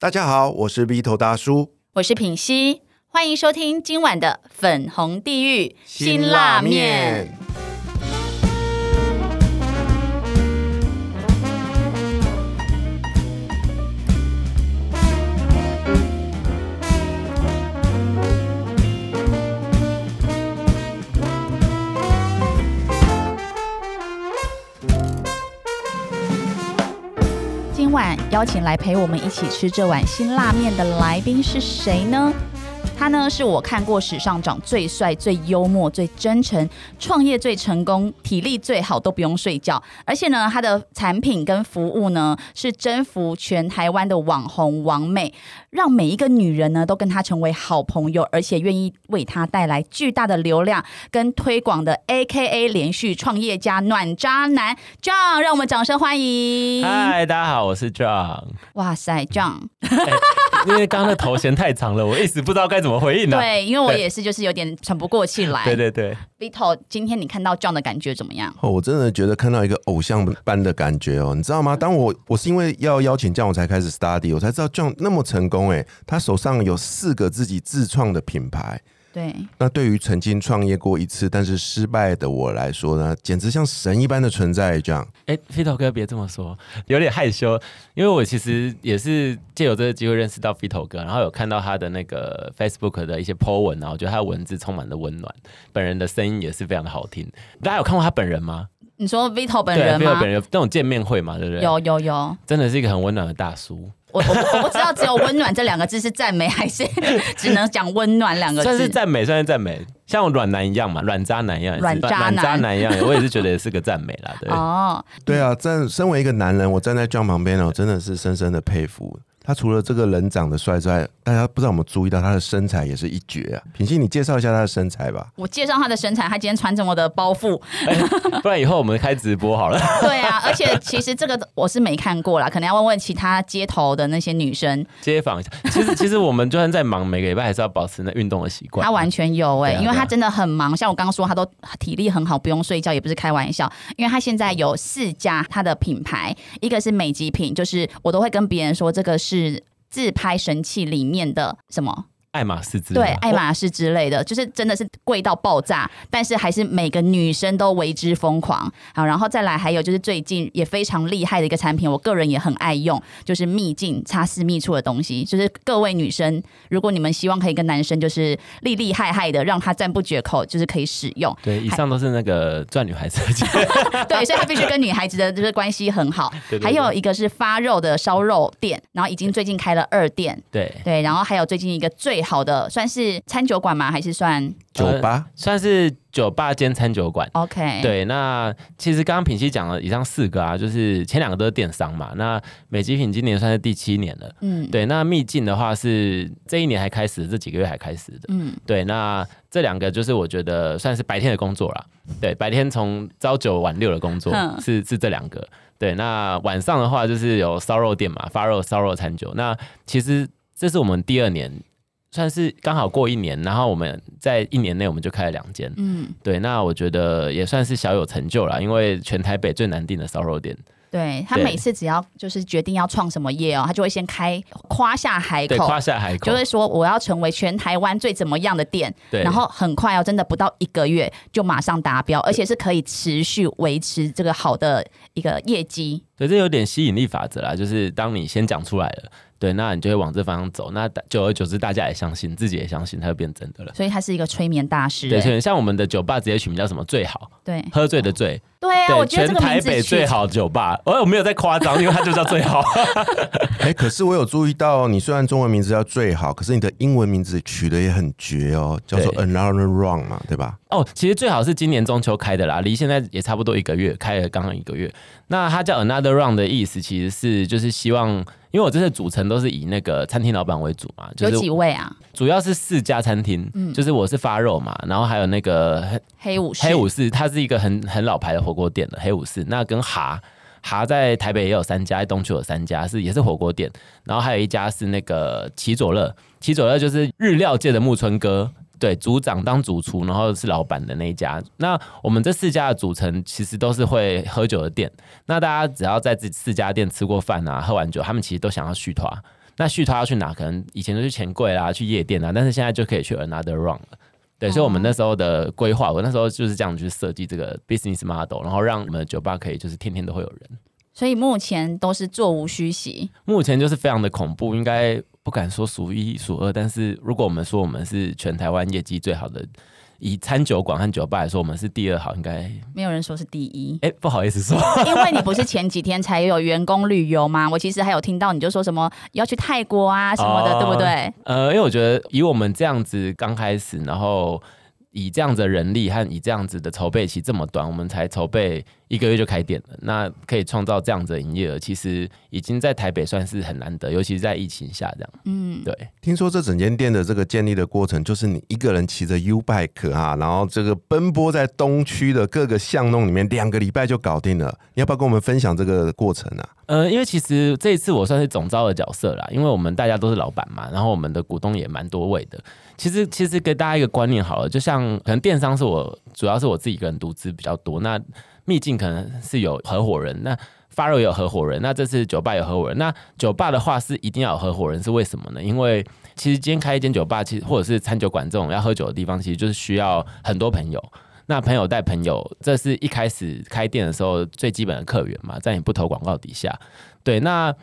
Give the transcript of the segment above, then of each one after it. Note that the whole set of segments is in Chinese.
大家好，我是 V 头大叔，我是品溪，欢迎收听今晚的粉红地狱辛辣面。邀请来陪我们一起吃这碗辛辣面的来宾是谁呢？他呢是我看过史上长最帅、最幽默、最真诚、创业最成功、体力最好都不用睡觉，而且呢他的产品跟服务呢是征服全台湾的网红王美，让每一个女人呢都跟他成为好朋友，而且愿意为他带来巨大的流量跟推广的 A K A 连续创业家暖渣男 John，让我们掌声欢迎！嗨，大家好，我是 John。哇塞，John，因为刚刚的头衔太长了，我一时不知道该怎么回应呢、对，因为我也是就是有点喘不过气来。对对对，Vito，今天你看到 John 的感觉怎么样？哦，我真的觉得看到一个偶像般的感觉哦，你知道吗？当我我是因为要邀请 John，我才开始 study，我才知道 John 那么成功哎，他手上有四个自己自创的品牌。对，那对于曾经创业过一次但是失败的我来说呢，简直像神一般的存在。这样，哎、飞头哥别这么说，有点害羞，因为我其实也是借由这个机会认识到飞头哥，然后有看到他的那个 Facebook 的一些 po 文啊，我觉得他的文字充满了温暖，本人的声音也是非常的好听。大家有看过他本人吗？你说 Vito 本对人 Vito？本人有那种见面会嘛，对不对？，有有有，真的是一个很温暖的大叔，我我我不知道只有温暖这两个字是赞美还是 只能讲温暖两个字算是。赞美，算是赞美，像我软男一样嘛，软渣男一样，软渣男渣男一样，我也是觉得是个赞美啦，对。哦，对啊，站身为一个男人，我站在 John 旁边我，真的是深深的佩服。他除了这个人长得帅之外，大家不知道有没有注意到他的身材也是一绝啊。品信，你介绍一下他的身材吧。我介绍他的身材，他今天穿着我的包覆，不然以后我们开直播好了。对啊，而且其实这个我是没看过啦，可能要问问其他街头的那些女生，街访一下，其实其实我们就算在忙，每个礼拜还是要保持那运动的习惯。他完全有哎、对啊啊因为他真的很忙，像我刚刚说，他都体力很好，不用睡觉，也不是开玩笑。因为他现在有四家他的品牌，一个是美极品，就是我都会跟别人说这个是自拍神器里面的什么。爱马仕之类的对，爱马仕之类的，就是真的是贵到爆炸，但是还是每个女生都为之疯狂。好，然后再来还有就是最近也非常厉害的一个产品，我个人也很爱用，就是秘境擦私密处的东西。就是各位女生，如果你们希望可以跟男生就是厉厉害害的，让他赞不绝口，就是可以使用。对，以上都是那个赚女孩子的钱。对，所以他必须跟女孩子的就是关系很好。对对对还有一个是发肉的烧肉店，然后已经最近开了二店。对，对，然后还有最近一个最好的算是餐酒馆吗？还是算酒吧，算是酒吧兼餐酒馆。OK？，对，那其实刚刚品熙讲了以上四个啊，就是前两个都是电商嘛。那美极品今年算是第七年了。嗯，对，那秘境的话是这一年还开始，这几个月还开始的。嗯，对，那这两个就是我觉得算是白天的工作啦。对，白天从朝九晚六的工作嗯是是这两个。对，那晚上的话就是有烧肉店嘛，发肉烧肉餐酒。那其实这是我们第二年，算是刚好过一年，然后我们在一年内我们就开了两间。嗯，对，那我觉得也算是小有成就了，因为全台北最难订的烧肉店，对他每次只要就是决定要创什么业哦，他就会先开夸下海，口，夸下海口。就，会说我要成为全台湾最怎么样的店，对，然后很快哦，真的不到一个月就马上达标，而且是可以持续维持这个好的一个业绩。对，这有点吸引力法则啦，就是当你先讲出来了，对，那你就会往这方向走，那久而久之，大家也相信，自己也相信，它就变真的了。所以他是一个催眠大师、对，欸所以像我们的酒吧直接取名叫什么最好，对喝醉的醉，对啊，我，觉得台北最好酒吧，哦我没有在夸张，因为它就叫最好。哎、可是我有注意到，你虽然中文名字叫最好，可是你的英文名字取得也很绝哦，叫做 Another Wrong 嘛，对吧？哦，其实最好是今年中秋开的啦，离现在也差不多一个月，开了刚刚一个月。那它叫 Another Round 的意思，其实是就是希望，因为我这次组成都是以那个餐厅老板为主嘛，就有几是位啊？主要是四家餐厅，嗯就是我是发肉嘛，然后还有那个黑武士，黑武士，它是一个很很老牌的火锅店的黑武士。那跟哈哈在台北也有三家，在东区有三家，是也是火锅店。然后还有一家是那个齐佐乐，齐佐乐就是日料界的木村哥。对，组长当主厨，然后是老板的那一家。那我们这四家的组成其实都是会喝酒的店。那大家只要在这四家店吃过饭啊，喝完酒，他们其实都想要续团。那续团要去哪？可能以前都去钱柜啦、去夜店啊，但是现在就可以去 Another Run 了。对，所以我们那时候的规划，我那时候就是这样去设计这个 business model，然后让我们的酒吧可以就是天天都会有人。所以目前都是座无虚席。目前就是非常的恐怖，应该不敢说数一数二，但是如果我们说我们是全台湾业绩最好的。以餐酒馆和酒吧来说，我们是第二好，应该没有人说是第一。哎，不好意思说，因为你不是前几天才有员工旅游吗？我其实还有听到你就说什么要去泰国啊什么的，对不对？呃，因为我觉得以我们这样子刚开始，然后。以这样子的人力和以这样子的筹备期这么短，我们才筹备一个月就开店了，那可以创造这样子的营业额，其实已经在台北算是很难得，尤其是在疫情下这样。嗯，对。听说这整间店的这个建立的过程，就是你一个人骑着 U bike 啊，然后这个奔波在东区的各个巷弄里面，两个礼拜就搞定了。你要不要跟我们分享这个过程啊？呃，因为其实这一次我算是总招的角色啦，因为我们大家都是老板嘛，然后我们的股东也蛮多位的。其实，其实给大家一个观念好了，就像可能电商是我主要是我自己一个人独资比较多，那秘境可能是有合伙人，那发肉有合伙人，那这次酒吧有合伙人，那酒吧的话是一定要有合伙人，是为什么呢？因为其实今天开一间酒吧，其实或者是餐酒馆这种要喝酒的地方，其实就是需要很多朋友。那朋友带朋友，这是一开始开店的时候最基本的客源嘛，在你不投广告底下，对。那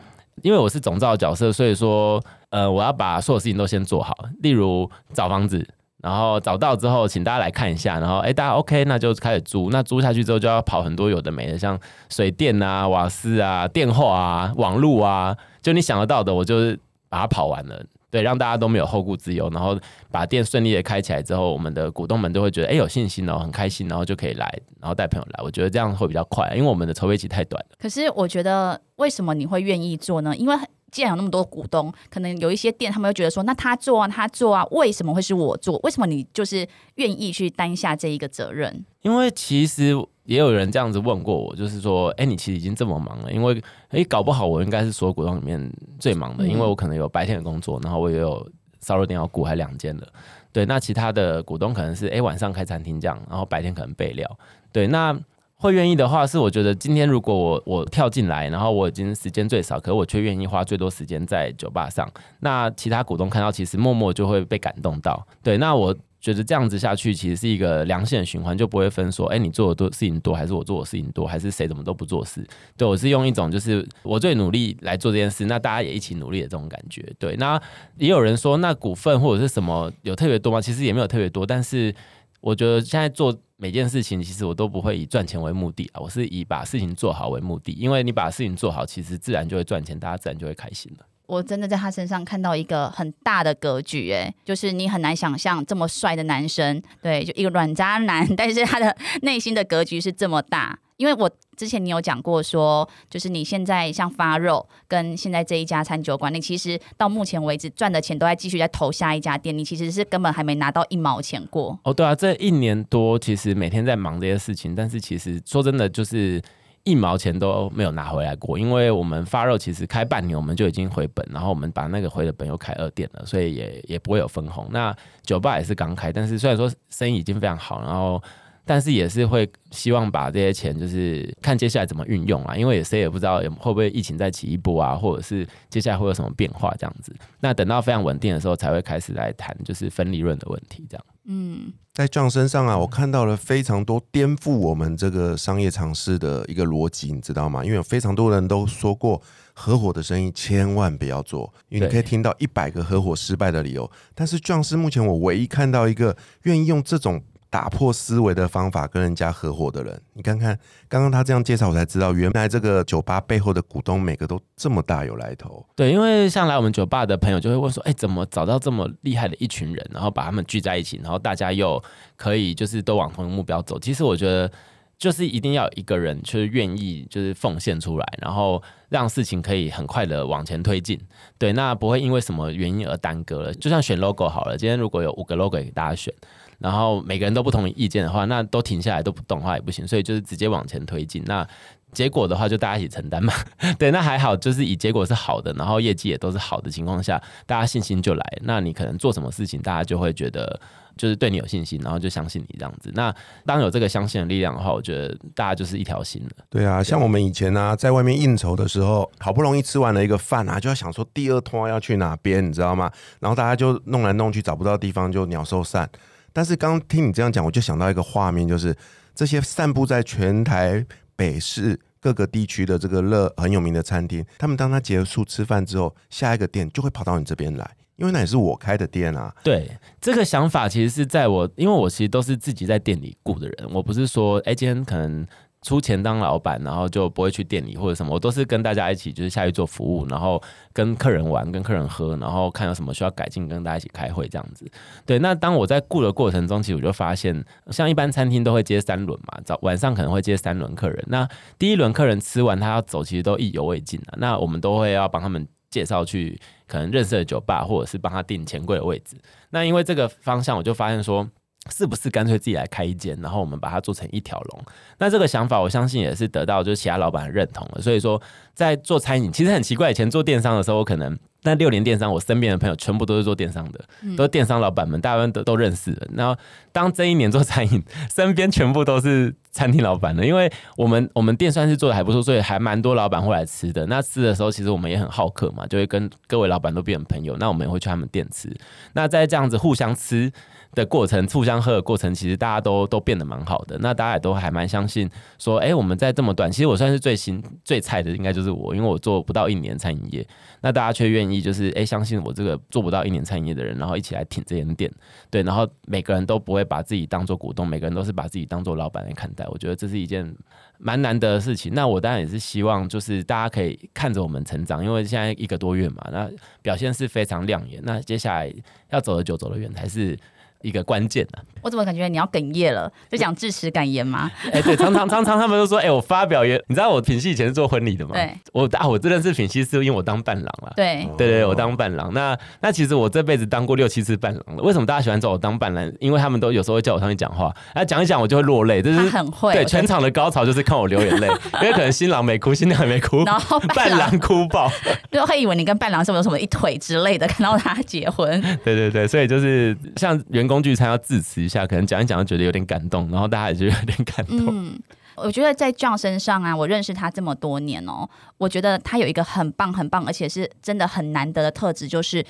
因为我是总造角色，所以说，呃，我要把所有事情都先做好，例如找房子，然后找到之后，请大家来看一下，然后，哎，大家 OK，那就开始租。那租下去之后，就要跑很多有的没的，像水电啊、瓦斯啊、电话啊、网络啊，就你想得到的，我就是把它跑完了。对，让大家都没有后顾之忧，然后把店顺利的开起来之后，我们的股东们都会觉得哎有信心哦，很开心，然后就可以来，然后带朋友来。我觉得这样会比较快，因为我们的筹备期太短了。可是我觉得为什么你会愿意做呢？因为既然有那么多股东，可能有一些店他们会觉得说，那他做啊，他做啊，为什么会是我做？为什么你就是愿意去担下这一个责任？因为其实。也有人这样子问过我，就是说，哎，你其实已经这么忙了，因为，哎，搞不好我应该是所有股东里面最忙的，因为我可能有白天的工作，然后我也有烧肉店要顾，还两间的，对，那其他的股东可能是，哎，晚上开餐厅这样，然后白天可能备料，对，那会愿意的话，是我觉得今天如果我我跳进来，然后我已经时间最少，可我却愿意花最多时间在酒吧上，那其他股东看到，其实默默就会被感动到，对，那我。觉得这样子下去，其实是一个良性的循环，就不会分说，哎，你做的多事情多，还是我做的事情多，还是谁怎么都不做事？对我是用一种就是我最努力来做这件事，那大家也一起努力的这种感觉。对，那也有人说，那股份或者是什么有特别多吗？其实也没有特别多，但是我觉得现在做 每件事情，其实我都不会以赚钱为目的啊，我是以把事情做好为目的，因为你把事情做好，其实自然就会赚钱，大家自然就会开心了。我真的在他身上看到一个很大的格局，哎，就是你很难想象这么帅的男生，对，就一个软渣男，但是他的内心的格局是这么大。因为我之前你有讲过说，就是你现在像发肉跟现在这一家餐酒馆，你其实到目前为止赚的钱都在继续在投下一家店，你其实是根本还没拿到一毛钱过。哦，对啊，这一年多其实每天在忙这些事情，但是其实说真的就是。一毛钱都没有拿回来过，因为我们发肉其实开半年我们就已经回本，然后我们把那个回的本又开二店了，所以也也不会有分红。那酒吧也是刚开，但是虽然说生意已经非常好，然后但是也是会希望把这些钱就是看接下来怎么运用啊，因为谁也不知道会不会疫情再起一波啊，或者是接下来会有什么变化这样子。那等到非常稳定的时候，才会开始来谈就是分利润的问题这样。嗯，在 John 身上啊，我看到了非常多颠覆我们这个商业常识的一个逻辑，你知道吗？因为有非常多人都说过，合伙的生意千万不要做，因为你可以听到一百个合伙失败的理由。但是 John 是目前我唯一看到一个愿意用这种。打破思维的方法跟人家合伙的人，你看看刚刚他这样介绍，我才知道原来这个酒吧背后的股东每个都这么大有来头。对，因为像来我们酒吧的朋友就会问说，哎，怎么找到这么厉害的一群人，然后把他们聚在一起，然后大家又可以就是都往同一个目标走？其实我觉得就是一定要一个人就是愿意就是奉献出来，然后让事情可以很快的往前推进。对，那不会因为什么原因而耽搁了。就像选 logo 好了，今天如果有五个 logo 给大家选。然后每个人都不同意意见的话，那都停下来都不动的话也不行，所以就是直接往前推进。那结果的话就大家一起承担嘛。对，那还好，就是以结果是好的，然后业绩也都是好的情况下，大家信心就来。那你可能做什么事情，大家就会觉得。就是对你有信心，然后就相信你这样子。那当有这个相信的力量的话，我觉得大家就是一条心了。对啊，像我们以前呢，在外面应酬的时候，好不容易吃完了一个饭啊，就要想说第二拖要去哪边，你知道吗？然后大家就弄来弄去找不到地方，就鸟兽散。但是刚听你这样讲，我就想到一个画面，就是这些散布在全台北市各个地区的这个乐很有名的餐厅，他们当他结束吃饭之后，下一个店就会跑到你这边来。因为那也是我开的店啊。对，这个想法其实是在我，因为我其实都是自己在店里雇的人，我不是说，哎，今天可能出钱当老板，然后就不会去店里或者什么，我都是跟大家一起就是下去做服务，然后跟客人玩，跟客人喝，然后看有什么需要改进，跟大家一起开会这样子。对，那当我在雇的过程中，其实我就发现，像一般餐厅都会接三轮嘛，早晚上可能会接三轮客人，那第一轮客人吃完他要走，其实都意犹未尽啊，那我们都会要帮他们。介绍去可能认识的酒吧，或者是帮他订钱柜的位置。那因为这个方向，我就发现说，是不是干脆自己来开一间，然后我们把它做成一条龙？那这个想法，我相信也是得到就是其他老板认同了。所以说，在做餐饮，其实很奇怪，以前做电商的时候，我可能。那六年电商，我身边的朋友全部都是做电商的，都是电商老板们，大部分都都认识的。然后当这一年做餐饮，身边全部都是餐厅老板的，因为我们我们店算是做的还不错，所以还蛮多老板会来吃的。那吃的时候，其实我们也很好客嘛，就会跟各位老板都变成朋友。那我们也会去他们店吃。那在这样子互相吃。的过程，互相喝的过程，其实大家都都变得蛮好的。那大家也都还蛮相信，说，哎，我们在这么短，其实我算是最新最菜的，应该就是我，因为我做不到一年餐饮业，那大家却愿意就是，哎，相信我这个做不到一年餐饮业的人，然后一起来挺这间店，对，然后每个人都不会把自己当做股东，每个人都是把自己当做老板来看待。我觉得这是一件蛮难得的事情。那我当然也是希望，就是大家可以看着我们成长，因为现在一个多月嘛，那表现是非常亮眼。那接下来要走的久，走的远，才是。一个关键啊。我怎么感觉你要哽咽了？就讲致辞感言吗？哎，对，常常常常他们都说，哎，我发表言，你知道我品系以前是做婚礼的嘛？对，我啊，我真的是品系是因为我当伴郎了。对，对对，我当伴郎。那那其实我这辈子当过六七次伴郎了。为什么大家喜欢找我当伴郎？因为他们都有时候会叫我上去讲话，啊，讲一讲我就会落泪，就是很会。对，全场的高潮就是看我流眼泪，因为可能新郎没哭，新娘也没哭，然后伴郎哭爆，就会以为你跟伴郎是不是有什么一腿之类的，看到他结婚。对对对，所以就是像员工工具餐要致辞。一下，可能讲一讲，觉得有点感动，然后大家也觉得有点感动。嗯，我觉得在 John 身上啊，我认识他这么多年哦，我觉得他有一个很棒、很棒，而且是真的很难得的特质，就是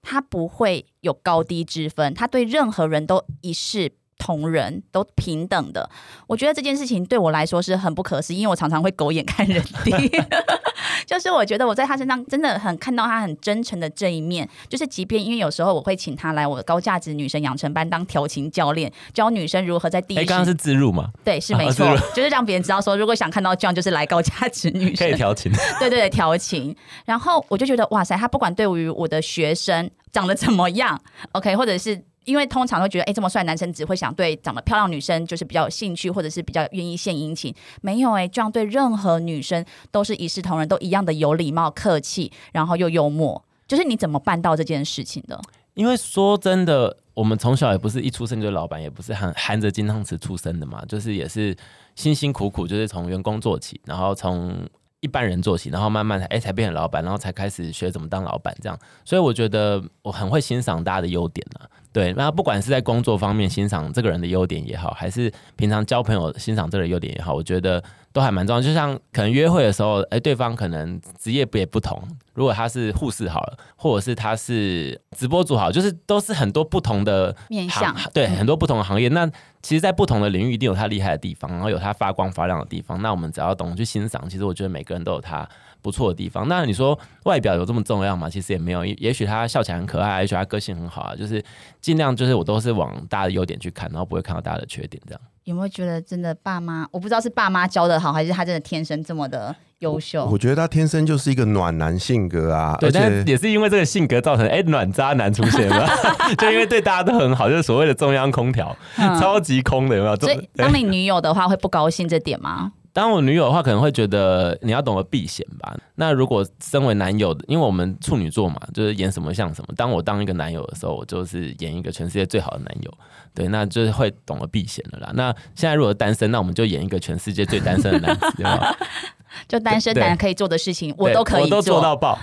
他不会有高低之分，他对任何人都一视。同人都平等的，我觉得这件事情对我来说是很不可思议，因为我常常会狗眼看人低。就是我觉得我在他身上真的很看到他很真诚的这一面。就是即便因为有时候我会请他来我的高价值女生养成班当调情教练，教女生如何在第一。哎，刚刚是自入嘛？对，是没错，就是让别人知道说，如果想看到这样，就是来高价值女生 可以调情。对对对，调情。然后我就觉得哇塞，他不管对于我的学生长得怎么样，OK，或者是。因为通常会觉得，哎，这么帅男生只会想对长得漂亮女生就是比较有兴趣，或者是比较愿意献殷勤。没有哎，这样对任何女生都是一视同仁，都一样的有礼貌、客气，然后又幽默。就是你怎么办到这件事情的？因为说真的，我们从小也不是一出生就是老板，也不是含含着金汤匙出生的嘛，就是也是辛辛苦苦，就是从员工做起，然后从一般人做起，然后慢慢才哎才变成老板，然后才开始学怎么当老板这样。所以我觉得我很会欣赏大家的优点呢。对，那不管是在工作方面欣赏这个人的优点也好，还是平常交朋友欣赏这个优点也好，我觉得都还蛮重要。就像可能约会的时候，哎，对方可能职业也不同，如果他是护士好了，或者是他是直播主好，就是都是很多不同的面向，对，很多不同的行业。那其实，在不同的领域一定有他厉害的地方，然后有他发光发亮的地方。那我们只要懂得去欣赏，其实我觉得每个人都有他。不错的地方，那你说外表有这么重要吗？其实也没有，也许他笑起来很可爱，也许他个性很好啊，就是尽量就是我都是往大家的优点去看，然后不会看到大家的缺点。这样有没有觉得真的爸妈？我不知道是爸妈教的好，还是他真的天生这么的优秀？我觉得他天生就是一个暖男性格啊，对，但也是因为这个性格造成哎暖渣男出现了，就因为对大家都很好，就是所谓的中央空调，超级空的有没有？所以 当你女友的话会不高兴这点吗？当我女友的话，可能会觉得你要懂得避嫌吧。那如果身为男友的，因为我们处女座嘛，就是演什么像什么。当我当一个男友的时候，我就是演一个全世界最好的男友，对，那就是会懂得避嫌的啦。那现在如果单身，那我们就演一个全世界最单身的男子，对吧？就单身男人可以做的事情，我都可以做到爆。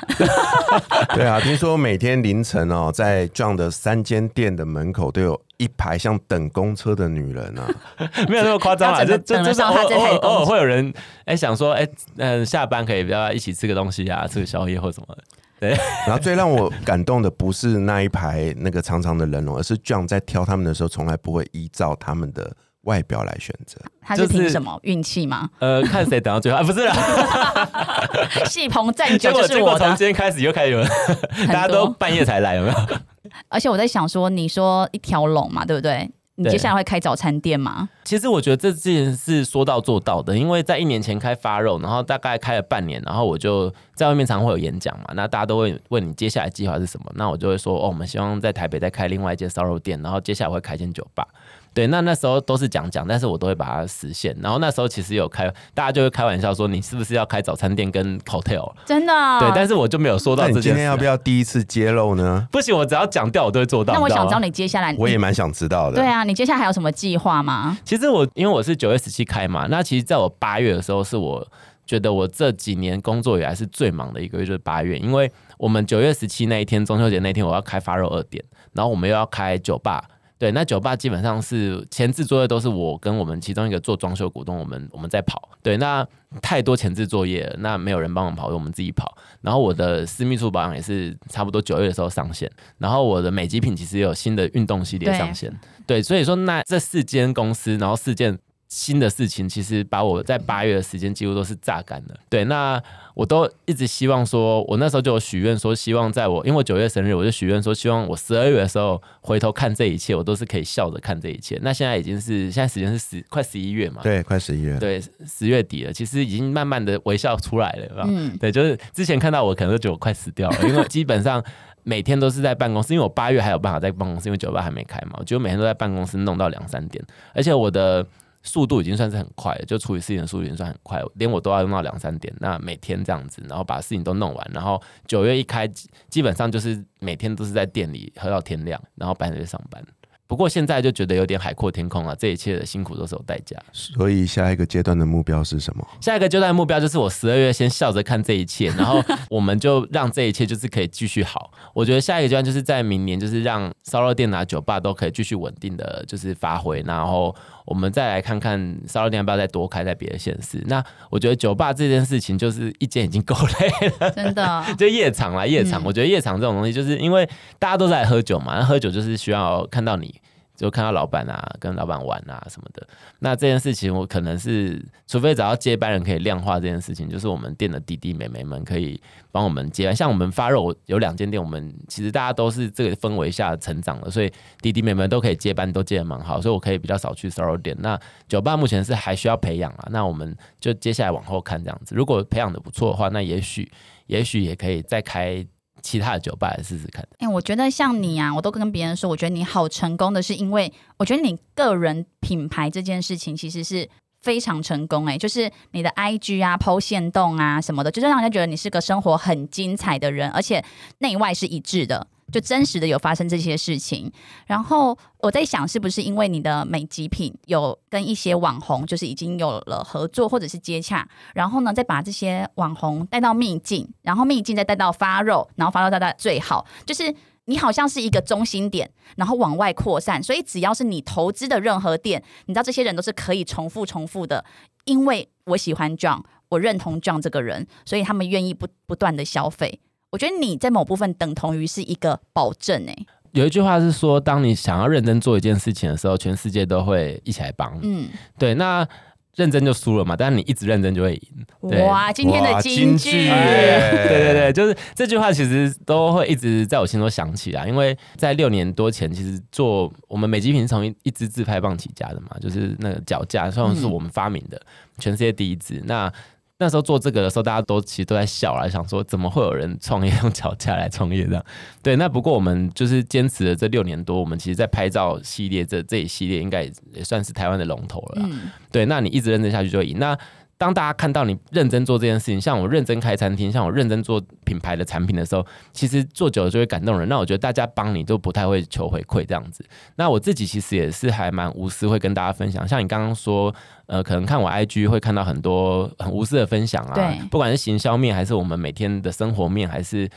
对啊，听说每天凌晨哦，在 John 的三间店的门口都有一排像等公车的女人啊，没有那么夸张啊，就就就是偶尔偶尔会有人哎想说哎嗯下班可以不要一起吃个东西啊，吃个宵夜或什么。对，然后最让我感动的不是那一排那个长长的人龙，而是 John 在挑他们的时候，从来不会依照他们的。外表来选择，他是凭什么运气吗？呃，看谁等到最后，不是啦。戏棚站久就是我从今天开始又开始有，大家都半夜才来，有没有？而且我在想说，你说一条龙嘛，对不对？你接下来会开早餐店吗？其实我觉得这件事说到做到的，因为在一年前开发肉，然后大概开了半年，然后我就在外面常会有演讲嘛，那大家都会问你接下来计划是什么，那我就会说哦，我们希望在台北再开另外一间烧肉店，然后接下来会开间酒吧。对，那那时候都是讲讲，但是我都会把它实现。然后那时候其实有开，大家就会开玩笑说，你是不是要开早餐店跟 hotel？真的？对，但是我就没有说到。你今天要不要第一次揭露呢？不行，我只要讲掉，我都会做到。那我想知道你接下来，我也蛮想知道的。对啊，你接下来还有什么计划吗？其实我因为我是九月十七开嘛，那其实在我八月的时候，是我觉得我这几年工作以来是最忙的一个月，就是八月，因为我们九月十七那一天中秋节那天，我要开发肉二点，然后我们又要开酒吧。对，那酒吧基本上是前置作业都是我跟我们其中一个做装修股东，我们我们在跑。对，那太多前置作业了，那没有人帮我们跑，我们自己跑。然后我的私密处保养也是差不多九月的时候上线，然后我的美极品其实也有新的运动系列上线。对，所以说那这四间公司，然后四件。新的事情其实把我在八月的时间几乎都是榨干了。对，那我都一直希望说，我那时候就有许愿说，希望在我因为我九月生日，我就许愿说，希望我十二月的时候回头看这一切，我都是可以笑着看这一切。那现在已经是现在时间是十快十一月嘛？对，快十一月。对，十月底了，其实已经慢慢的微笑出来了，嗯，对，就是之前看到我可能都觉得我快死掉了，因为基本上每天都是在办公室，因为我八月还有办法在办公室，因为酒吧还没开嘛，我就每天都在办公室弄到两三点，而且我的。速度已经算是很快了，就处理事情的速度已经算很快，连我都要用到两三点。那每天这样子，然后把事情都弄完，然后九月一开，基本上就是每天都是在店里喝到天亮，然后半夜上班。不过现在就觉得有点海阔天空了，这一切的辛苦都是有代价。所以下一个阶段的目标是什么？下一个阶段的目标就是我十二月先笑着看这一切，然后我们就让这一切就是可以继续好。我觉得下一个阶段就是在明年，就是让烧肉店啊、酒吧都可以继续稳定的就是发挥，然后我们再来看看烧肉店要不要再多开在别的县市。那我觉得酒吧这件事情就是一间已经够累了，真的。就夜场啦，夜场，我觉得夜场这种东西就是因为大家都在喝酒嘛，那喝酒就是需要看到你。就看到老板啊，跟老板玩啊什么的。那这件事情，我可能是除非找到接班人可以量化这件事情，就是我们店的弟弟妹妹们可以帮我们接。像我们发肉有两间店，我们其实大家都是这个氛围下成长的，所以弟弟妹妹都可以接班，都接的蛮好。所以我可以比较少去烧肉店。那酒吧目前是还需要培养啊，那我们就接下来往后看这样子。如果培养的不错的话，那也许也许也可以再开。其他的酒吧来试试看。哎，我觉得像你啊，我都跟别人说，我觉得你好成功的是因为，我觉得你个人品牌这件事情其实是非常成功。哎，就是你的 IG 啊、抛线洞啊什么的，就是让人家觉得你是个生活很精彩的人，而且内外是一致的。就真实的有发生这些事情，然后我在想，是不是因为你的美极品有跟一些网红，就是已经有了合作或者是接洽，然后呢，再把这些网红带到秘境，然后秘境再带到发肉，然后发肉带到最好，就是你好像是一个中心点，然后往外扩散，所以只要是你投资的任何店，你知道这些人都是可以重复重复的，因为我喜欢 John，我认同 John 这个人，所以他们愿意不不断的消费。我觉得你在某部分等同于是一个保证诶。有一句话是说，当你想要认真做一件事情的时候，全世界都会一起来帮你。嗯，对，那认真就输了嘛，但是你一直认真就会赢。哇，今天的金句，对对对，就是这句话其实都会一直在我心中想起来，因为在六年多前，其实做我们美极品是从一一支自拍棒起家的嘛，就是那个脚架，算是我们发明的，全世界第一支。那那时候做这个的时候，大家都其实都在笑啦，想说怎么会有人创业用脚架来创业这样？对，那不过我们就是坚持了这六年多，我们其实，在拍照系列这这一系列，应该也算是台湾的龙头了。嗯，对，那你一直认真下去就赢。那当大家看到你认真做这件事情，像我认真开餐厅，像我认真做品牌的产品的时候，其实做久了就会感动人。那我觉得大家帮你都不太会求回馈这样子。那我自己其实也是还蛮无私，会跟大家分享。像你刚刚说，呃，可能看我 IG 会看到很多很无私的分享啊，不管是行销面，还是我们每天的生活面，还是。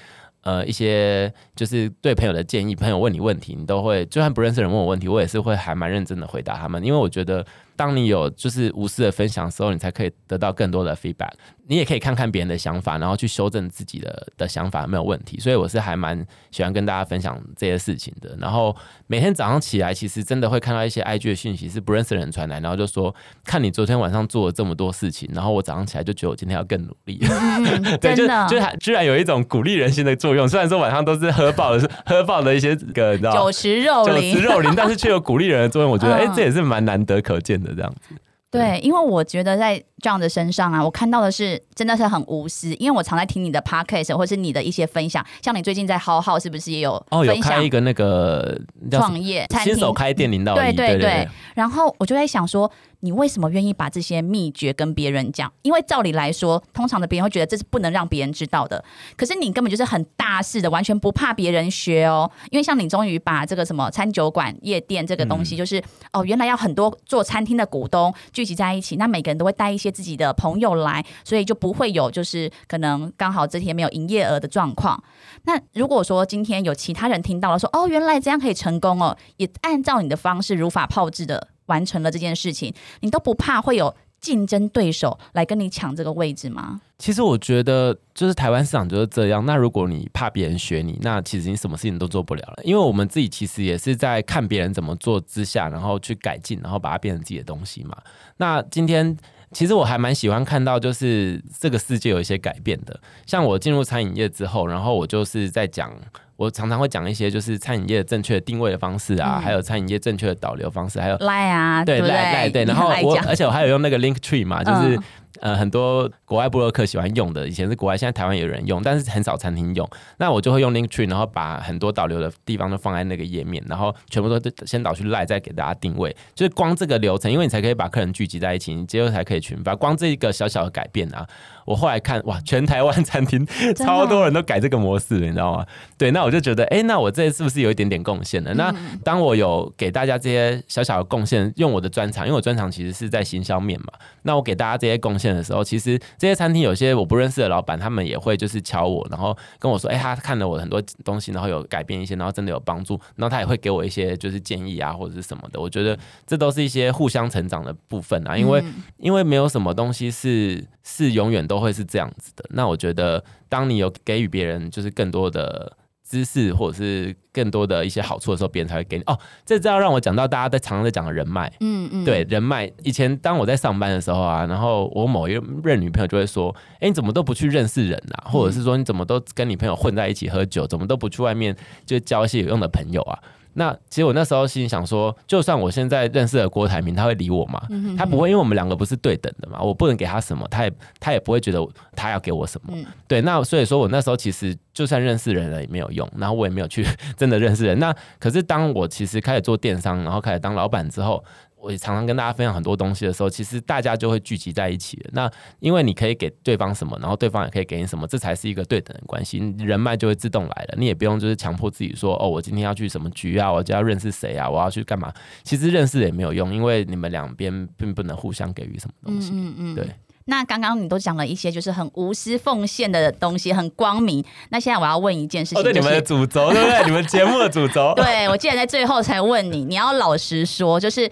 呃，一些就是对朋友的建议，朋友问你问题，你都会就算不认识人问我问题，我也是会还蛮认真的回答他们，因为我觉得。当你有就是无私的分享的时候，你才可以得到更多的 feedback。你也可以看看别人的想法，然后去修正自己的的想法，没有问题。所以我是还蛮喜欢跟大家分享这些事情的。然后每天早上起来，其实真的会看到一些 IG 的讯息，是不认识的人传来，然后就说看你昨天晚上做了这么多事情，然后我早上起来就觉得我今天要更努力。对，就就居然有一种鼓励人心的作用。虽然说晚上都是喝爆的，喝爆的一些个，你知道 酒池肉林，酒池肉林，但是却有鼓励人的作用。我觉得，哎，这也是蛮难得可见的。这样子，对，因为我觉得在这样的身上啊，我看到的是真的是很无私。因为我常在听你的 podcast 或是你的一些分享，像你最近在浩浩是不是也有哦？有开一个那个创业新手开店领导，对对对。然后我就在想说。你为什么愿意把这些秘诀跟别人讲？因为照理来说，通常的别人会觉得这是不能让别人知道的。可是你根本就是很大事的，完全不怕别人学哦。因为像你终于把这个什么餐酒馆、夜店这个东西，就是哦，原来要很多做餐厅的股东聚集在一起，那每个人都会带一些自己的朋友来，所以就不会有就是可能刚好这天没有营业额的状况。那如果说今天有其他人听到了，说哦，原来这样可以成功哦，也按照你的方式如法炮制的。完成了这件事情，你都不怕会有竞争对手来跟你抢这个位置吗？其实我觉得，就是台湾市场就是这样。那如果你怕别人学你，那其实你什么事情都做不了了。因为我们自己其实也是在看别人怎么做之下，然后去改进，然后把它变成自己的东西嘛。那今天其实我还蛮喜欢看到，就是这个世界有一些改变的。像我进入餐饮业之后，然后我就是在讲。我常常会讲一些就是餐饮业正确的定位的方式啊，还有餐饮业正确的导流方式，还有赖啊，对赖赖对，然后我而且我还有用那个 Link Tree 嘛，就是。呃，很多国外布洛克喜欢用的，以前是国外，现在台湾有人用，但是很少餐厅用。那我就会用 Linktree，然后把很多导流的地方都放在那个页面，然后全部都先导去赖，再给大家定位。就是光这个流程，因为你才可以把客人聚集在一起，你接后才可以群发。光这一个小小的改变啊，我后来看哇，全台湾餐厅超多人都改这个模式，你知道吗？对，那我就觉得，哎，那我这是不是有一点点贡献了？那当我有给大家这些小小的贡献，用我的专长，因为我专长其实是在行销面嘛，那我给大家这些贡献的时候，其实这些餐厅有些我不认识的老板，他们也会就是敲我，然后跟我说，哎，他看了我很多东西，然后有改变一些，然后真的有帮助，然后他也会给我一些就是建议啊或者是什么的。我觉得这都是一些互相成长的部分啊，因为因为没有什么东西是是永远都会是这样子的。那我觉得，当你有给予别人就是更多的。知识或者是更多的一些好处的时候，别人才会给你哦。这就要让我讲到大家在常常在讲的人脉，嗯嗯，对人脉。以前当我在上班的时候啊，然后我某一任女朋友就会说：“哎，你怎么都不去认识人啊？或者是说你怎么都跟你朋友混在一起喝酒，怎么都不去外面就交一些有用的朋友啊？”那其实我那时候心里想说，就算我现在认识了郭台铭，他会理我吗？他不会，因为我们两个不是对等的嘛。我不能给他什么，他也他也不会觉得他要给我什么。对，那所以说我那时候其实就算认识人了也没有用，然后我也没有去 真的认识人。那可是当我其实开始做电商，然后开始当老板之后。我也常常跟大家分享很多东西的时候，其实大家就会聚集在一起那因为你可以给对方什么，然后对方也可以给你什么，这才是一个对等的关系，人脉就会自动来了。你也不用就是强迫自己说，哦，我今天要去什么局啊，我就要认识谁啊，我要去干嘛？其实认识也没有用，因为你们两边并不能互相给予什么东西。嗯嗯。对。那刚刚你都讲了一些就是很无私奉献的东西，很光明。那现在我要问一件事情，对你们的主轴，对不对？你们节目的主轴。对，我竟然在最后才问你，你要老实说，就是。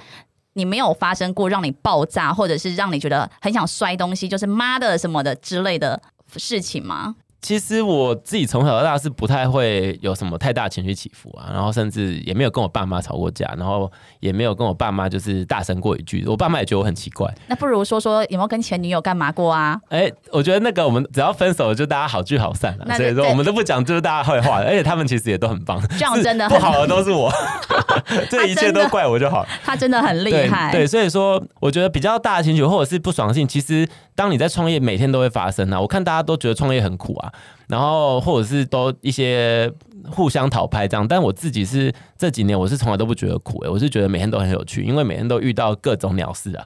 你没有发生过让你爆炸，或者是让你觉得很想摔东西，就是妈的什么的之类的事情吗？其实我自己从小到大是不太会有什么太大情绪起伏啊，然后甚至也没有跟我爸妈吵过架，然后也没有跟我爸妈就是大声过一句，我爸妈也觉得我很奇怪。那不如说说有没有跟前女友干嘛过啊？哎，我觉得那个我们只要分手了就大家好聚好散了，所以说我们都不讲就是大家坏话，而且他们其实也都很棒。这样真的 不好的都是我，这一切都怪我就好。他真的很厉害，对，所以说我觉得比较大的情绪或者是不爽性，其实当你在创业，每天都会发生啊。我看大家都觉得创业很苦啊。然后或者是都一些互相讨拍这样，但我自己是这几年我是从来都不觉得苦诶，我是觉得每天都很有趣，因为每天都遇到各种鸟事啊。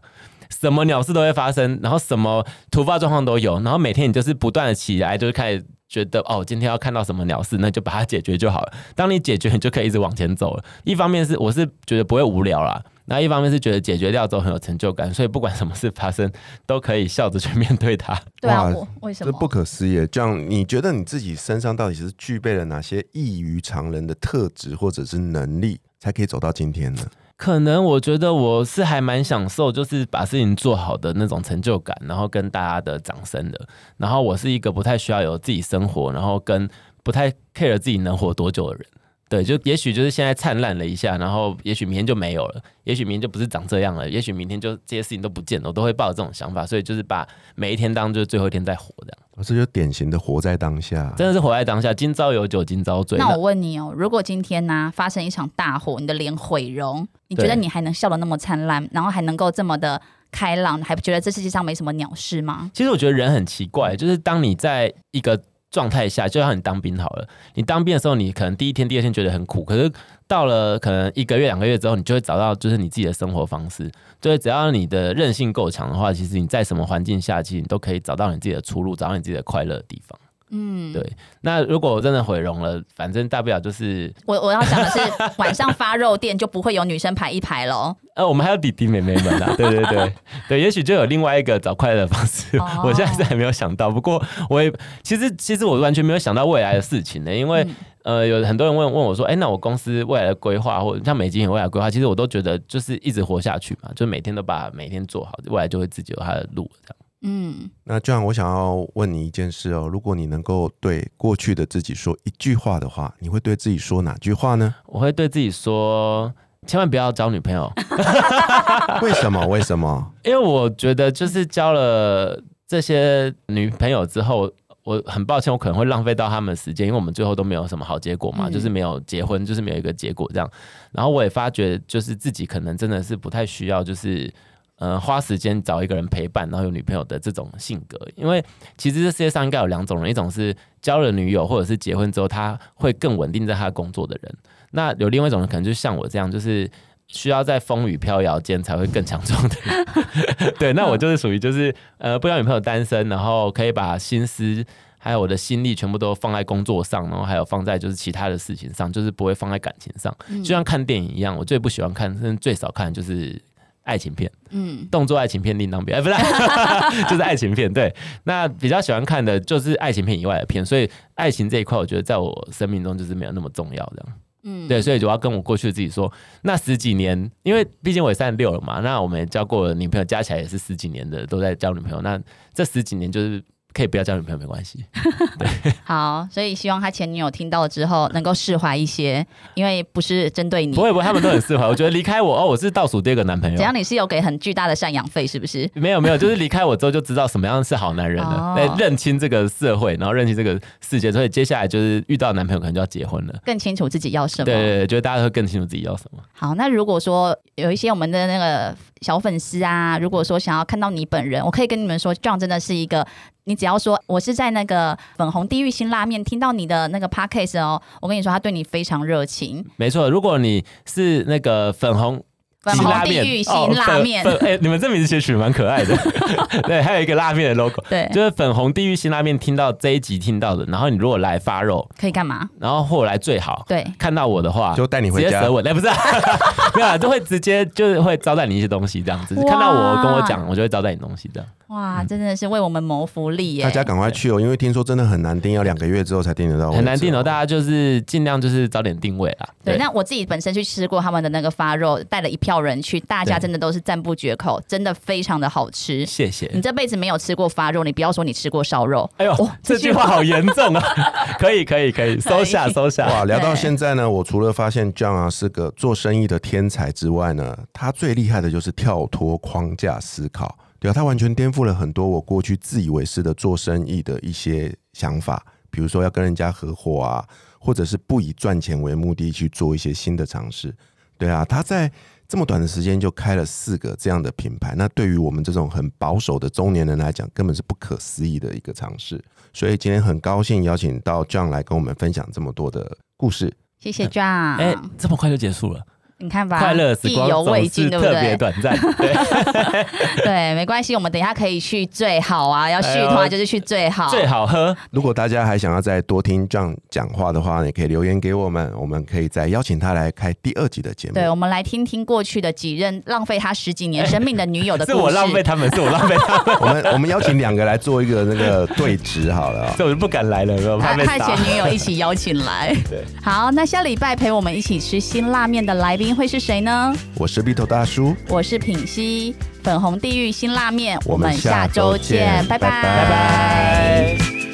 什么鸟事都会发生，然后什么突发状况都有，然后每天你就是不断的起来，就是开始觉得哦，今天要看到什么鸟事，那就把它解决就好了。当你解决，你就可以一直往前走了。一方面是我是觉得不会无聊啦，那一方面是觉得解决掉之后很有成就感，所以不管什么事发生，都可以笑着去面对它。对啊，我为什么？这不可思议。这样，你觉得你自己身上到底是具备了哪些异于常人的特质或者是能力，才可以走到今天呢？可能我觉得我是还蛮享受，就是把事情做好的那种成就感，然后跟大家的掌声的。然后我是一个不太需要有自己生活，然后跟不太 care 自己能活多久的人。对，就也许就是现在灿烂了一下，然后也许明天就没有了，也许明天就不是长这样了，也许明天就这些事情都不见了，我都会抱着这种想法，所以就是把每一天当就是最后一天在活这样，哦这就典型的活在当下。真的是活在当下，今朝有酒今朝醉。那我问你哦，如果今天呢、发生一场大火，你的脸毁容，你觉得你还能笑得那么灿烂，然后还能够这么的开朗，还不觉得这世界上没什么鸟事吗？其实我觉得人很奇怪，就是当你在一个状态下，就像你当兵好了，你当兵的时候，你可能第一天、第二天觉得很苦，可是到了可能一个月、两个月之后，你就会找到就是你自己的生活方式。对，只要你的韧性够强的话，其实你在什么环境下，其实你都可以找到你自己的出路，找到你自己的快乐地方。嗯，对，那如果我真的毁容了，反正大不了就是，我我要讲的是，晚上发肉店就不会有女生排一排喽。呃，我们还有弟弟妹妹们啊，对对对 对，也许就有另外一个找快乐的方式。哦我现在是还没有想到，不过我也其实其实我完全没有想到未来的事情呢，因为、嗯呃有很多人问问我说，哎、那我公司未来的规划或者像美金有未来规划，其实我都觉得就是一直活下去嘛，就每天都把每天做好，未来就会自己有它的路这样。嗯，那这样，我想要问你一件事哦，如果你能够对过去的自己说一句话的话，你会对自己说哪句话呢？我会对自己说，千万不要交女朋友。为什么？为什么？因为我觉得就是交了这些女朋友之后，我很抱歉，我可能会浪费到他们的时间，因为我们最后都没有什么好结果嘛，嗯就是没有结婚，就是没有一个结果这样。然后我也发觉，就是自己可能真的是不太需要，就是。呃，花时间找一个人陪伴，然后有女朋友的这种性格，因为其实这世界上应该有两种人，一种是交了女友或者是结婚之后，他会更稳定在他工作的人，那有另外一种人，可能就像我这样，就是需要在风雨飘摇间才会更强壮的人。对，那我就是属于就是呃，不要女朋友单身，然后可以把心思还有我的心力全部都放在工作上，然后还有放在就是其他的事情上，就是不会放在感情上。就像看电影一样，我最不喜欢看，甚至最少看就是。爱情片，嗯，动作爱情片另当别，哎，不是，就是爱情片。对，那比较喜欢看的就是爱情片以外的片，所以爱情这一块，我觉得在我生命中就是没有那么重要，这样。嗯对，所以我要跟我过去的自己说，那十几年，因为毕竟我也三十六了嘛，那我们也交过的女朋友加起来也是十几年的，都在交女朋友。那这十几年就是可以不要交女朋友没关系。对好，所以希望他前女友听到了之后能够释怀一些，因为不是针对你不。会不会，他们都很释怀。我觉得离开我哦，我是倒数第二个男朋友只要？你是有给很巨大的赡养费，是不是？没有没有，就是离开我之后就知道什么样是好男人了，哦、认清这个社会，然后认清这个世界，所以接下来就是遇到男朋友可能就要结婚了。更清楚自己要什么。对对对，觉得大家会更清楚自己要什么。好，那如果说有一些我们的那个小粉丝啊，如果说想要看到你本人，我可以跟你们说，John 真的是一个，你只要说我是在那个粉红地狱新拉面听到你的那个 podcast 哦，我跟你说，他对你非常热情。没错，如果你是那个粉红粉红地狱新拉面，哎、你们这名字其实取得蛮可爱的。对，还有一个拉面的 logo，对，就是粉红地狱新拉面。听到这一集听到的，然后你如果来发肉，可以干嘛？然后后来最好对，看到我的话，就带你回家直接舌吻，哎、不是、啊，没有、啊，就会直接就是会招待你一些东西这样子。哇看到我跟我讲，我就会招待你东西这样。哇，真的是为我们谋福利耶！大家赶快去哦，因为听说真的很难订，要两个月之后才订得到，很难订哦，大家就是尽量就是早点定位啦。对，那我自己本身去吃过他们的那个发肉，带了一票人去，大家真的都是赞不绝口，真的非常的好吃。谢谢。你这辈子没有吃过发肉，你不要说你吃过烧肉。哎呦，哇这句话好严重啊！可以，可以，可以，收下，收下。哇，聊到现在呢，我除了发现 John 啊是个做生意的天才之外呢，他最厉害的就是跳脱框架思考。对啊，他完全颠覆了很多我过去自以为是的做生意的一些想法，比如说要跟人家合伙啊，或者是不以赚钱为目的去做一些新的尝试。对啊，他在这么短的时间就开了四个这样的品牌，那对于我们这种很保守的中年人来讲，根本是不可思议的一个尝试。所以今天很高兴邀请到 John 来跟我们分享这么多的故事。谢谢 John。哎，这么快就结束了？你看吧，快乐时意光总犹未尽，是对不对？特别短暂。对，对，没关系，我们等一下可以去最好啊，要续的话就是去最好。最好喝。如果大家还想要再多听这样讲话的话，也可以留言给我们，我们可以再邀请他来开第二集的节目。对，我们来听听过去的几任浪费他十几年生命的女友的故事。是我浪费他们，是我浪费他们，我们我们邀请两个来做一个那个对峙好了啊、所以我就不敢来了，我怕被打和和前。女友一起邀请来。对，好，那下礼拜陪我们一起吃辛辣面的来宾会是谁呢？我是 B 头大叔，我是品熙，粉红地狱辛辣面，我们下周见拜拜拜拜。